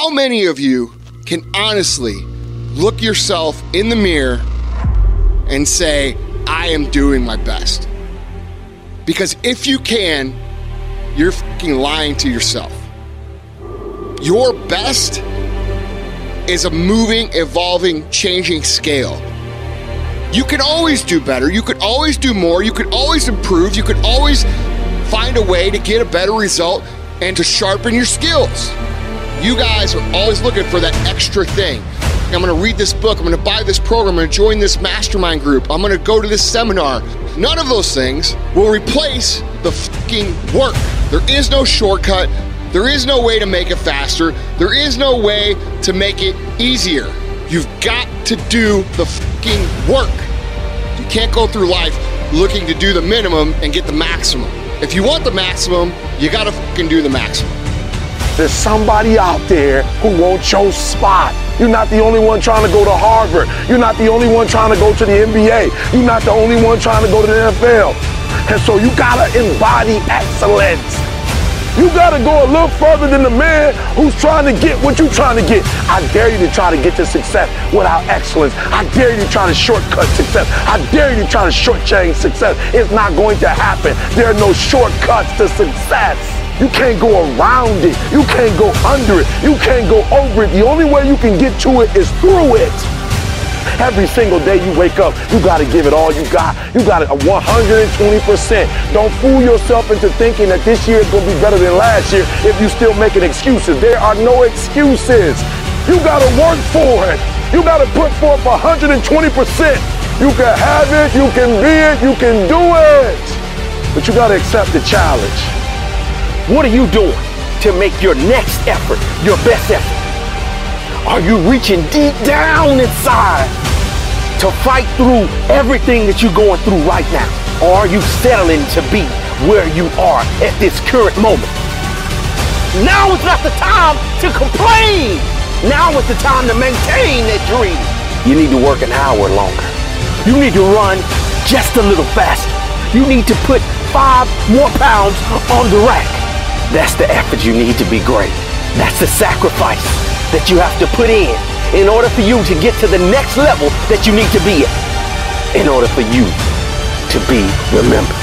How many of you can honestly look yourself in the mirror and say, I am doing my best? Because if you can, you're fucking lying to yourself. Your best is a moving, evolving, changing scale. You can always do better. You could always do more. You could always improve. You could always find a way to get a better result and to sharpen your skills. You guys are always looking for that extra thing. I'm gonna read this book, I'm gonna buy this program, I'm gonna join this mastermind group, I'm gonna go to this seminar. None of those things will replace the fucking work. There is no shortcut, there is no way to make it faster, there is no way to make it easier. You've got to do the fucking work. You can't go through life looking to do the minimum and get the maximum. If you want the maximum, you gotta fucking do the maximum. There's somebody out there who wants your spot. You're not the only one trying to go to Harvard. You're not the only one trying to go to the NBA. You're not the only one trying to go to the NFL. And so you gotta embody excellence. You gotta go a little further than the man who's trying to get what you're trying to get. I dare you to try to get to success without excellence. I dare you to try to shortcut success. I dare you to try to shortchange success. It's not going to happen. There are no shortcuts to success. You can't go around it. You can't go under it. You can't go over it. The only way you can get to it is through it. Every single day you wake up, you got to give it all you got. You got it 120%. Don't fool yourself into thinking that this year is going to be better than last year if you still making excuses. There are no excuses. You got to work for it. You got to put forth 120%. You can have it, you can be it, you can do it. But you got to accept the challenge. What are you doing to make your next effort your best effort? Are you reaching deep down inside to fight through everything that you're going through right now? Or are you settling to be where you are at this current moment? Now is not the time to complain. Now is the time to maintain that dream. You need to work an hour longer. You need to run just a little faster. You need to put five more pounds on the rack. That's the effort you need to be great. That's the sacrifice that you have to put in in order for you to get to the next level that you need to be at. In order for you to be remembered.